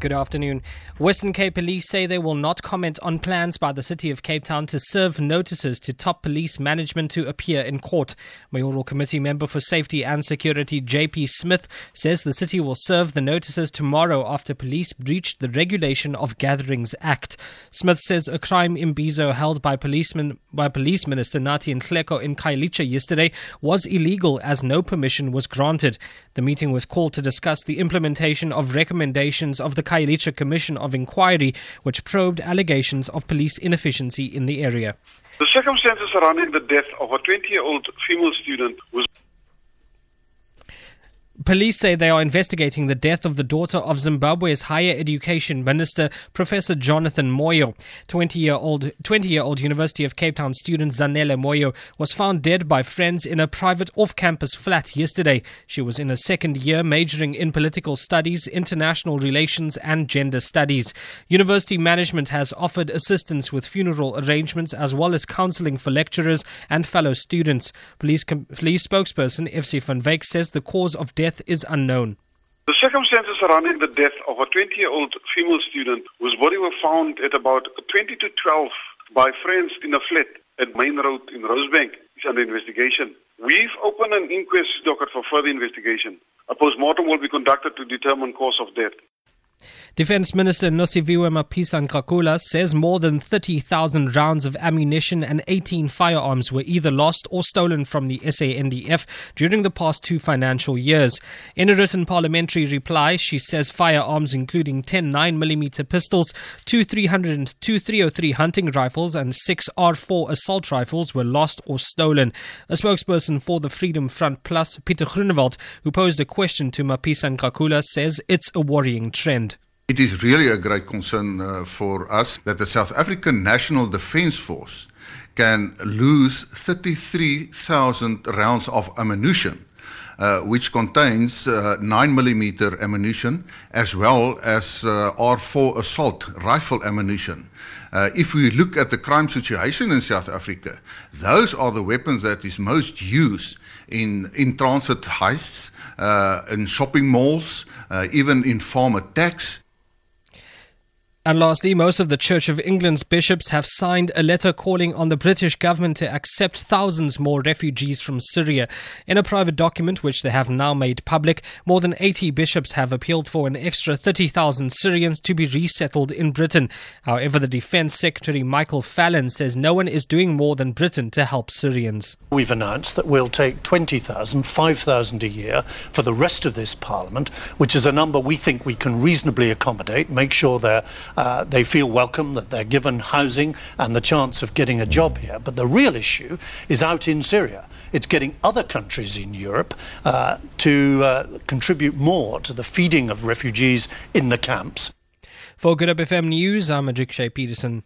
Good afternoon. Western Cape Police say they will not comment on plans by the City of Cape Town to serve notices to top police management to appear in court. Mayoral Committee member for Safety and Security JP Smith says the city will serve the notices tomorrow after police breached the Regulation of Gatherings Act. Smith says a crime imbizo held by policeman by Police Minister Nathi Nhleko in Khayelitsha yesterday was illegal as no permission was granted. The meeting was called to discuss the implementation of recommendations of the Khayelitsha Commission of Inquiry, which probed allegations of police inefficiency in the area. The circumstances surrounding the death of a 20 year old female student was Police say they are investigating the death of the daughter of Zimbabwe's higher education minister, Professor Jonathan Moyo. 20-year-old 20-year-old University of Cape Town student Zanele Moyo was found dead by friends in a private off-campus flat yesterday. She was in a second year majoring in political studies, international relations and gender studies. University management has offered assistance with funeral arrangements as well as counseling for lecturers and fellow students. Police com- police spokesperson FC van Wyk says the cause of death is unknown. the circumstances surrounding the death of a 20 year old female student whose body was found at about 20 to 12 by friends in a flat at Main Road in Rosebank is under investigation. We've opened an inquest docket for further investigation. A post-mortem will be conducted to determine cause of death. Defense Minister Nosiviwe Mapisa-Nqakula says more than 30,000 rounds of ammunition and 18 firearms were either lost or stolen from the SANDF during the past two financial years. In a written parliamentary reply, she says firearms including 10 9mm pistols, two 300 two 303 hunting rifles and 6 R4 assault rifles were lost or stolen. A spokesperson for the Freedom Front Plus, Peter Groenewald, who posed a question to Mapisa-Nqakula, says it's a worrying trend. It is really a great concern uh, for us that the South African National Defence Force can lose 33,000 rounds of ammunition, uh, which contains uh, 9mm ammunition as well as uh, R4 assault rifle ammunition. Uh, if we look at the crime situation in South Africa, those are the weapons that is most used in in transit heists, uh, in shopping malls, uh, even in farm attacks. And lastly, most of the Church of England's bishops have signed a letter calling on the British government to accept thousands more refugees from Syria. In a private document, which they have now made public, more than 80 bishops have appealed for an extra 30,000 Syrians to be resettled in Britain. However, the Defense Secretary Michael Fallon says no one is doing more than Britain to help Syrians. We've announced that we'll take 20,000, 5,000 a year for the rest of this Parliament, which is a number we think we can reasonably accommodate, make sure they're uh, they feel welcome, that they're given housing and the chance of getting a job here. But the real issue is out in Syria. It's getting other countries in Europe uh, to uh, contribute more to the feeding of refugees in the camps. For Good Hope FM News, I'm Ajik Peterson.